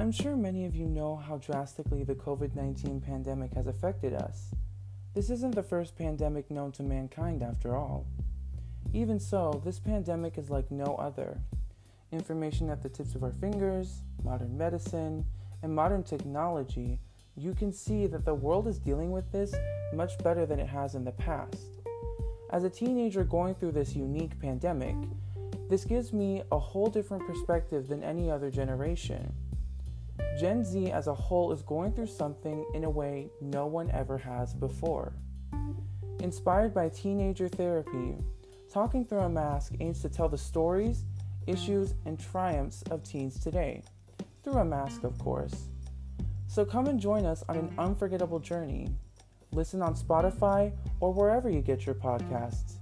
I'm sure many of you know how drastically the COVID 19 pandemic has affected us. This isn't the first pandemic known to mankind, after all. Even so, this pandemic is like no other. Information at the tips of our fingers, modern medicine, and modern technology, you can see that the world is dealing with this much better than it has in the past. As a teenager going through this unique pandemic, this gives me a whole different perspective than any other generation. Gen Z as a whole is going through something in a way no one ever has before. Inspired by teenager therapy, Talking Through a Mask aims to tell the stories, issues, and triumphs of teens today, through a mask, of course. So come and join us on an unforgettable journey. Listen on Spotify or wherever you get your podcasts.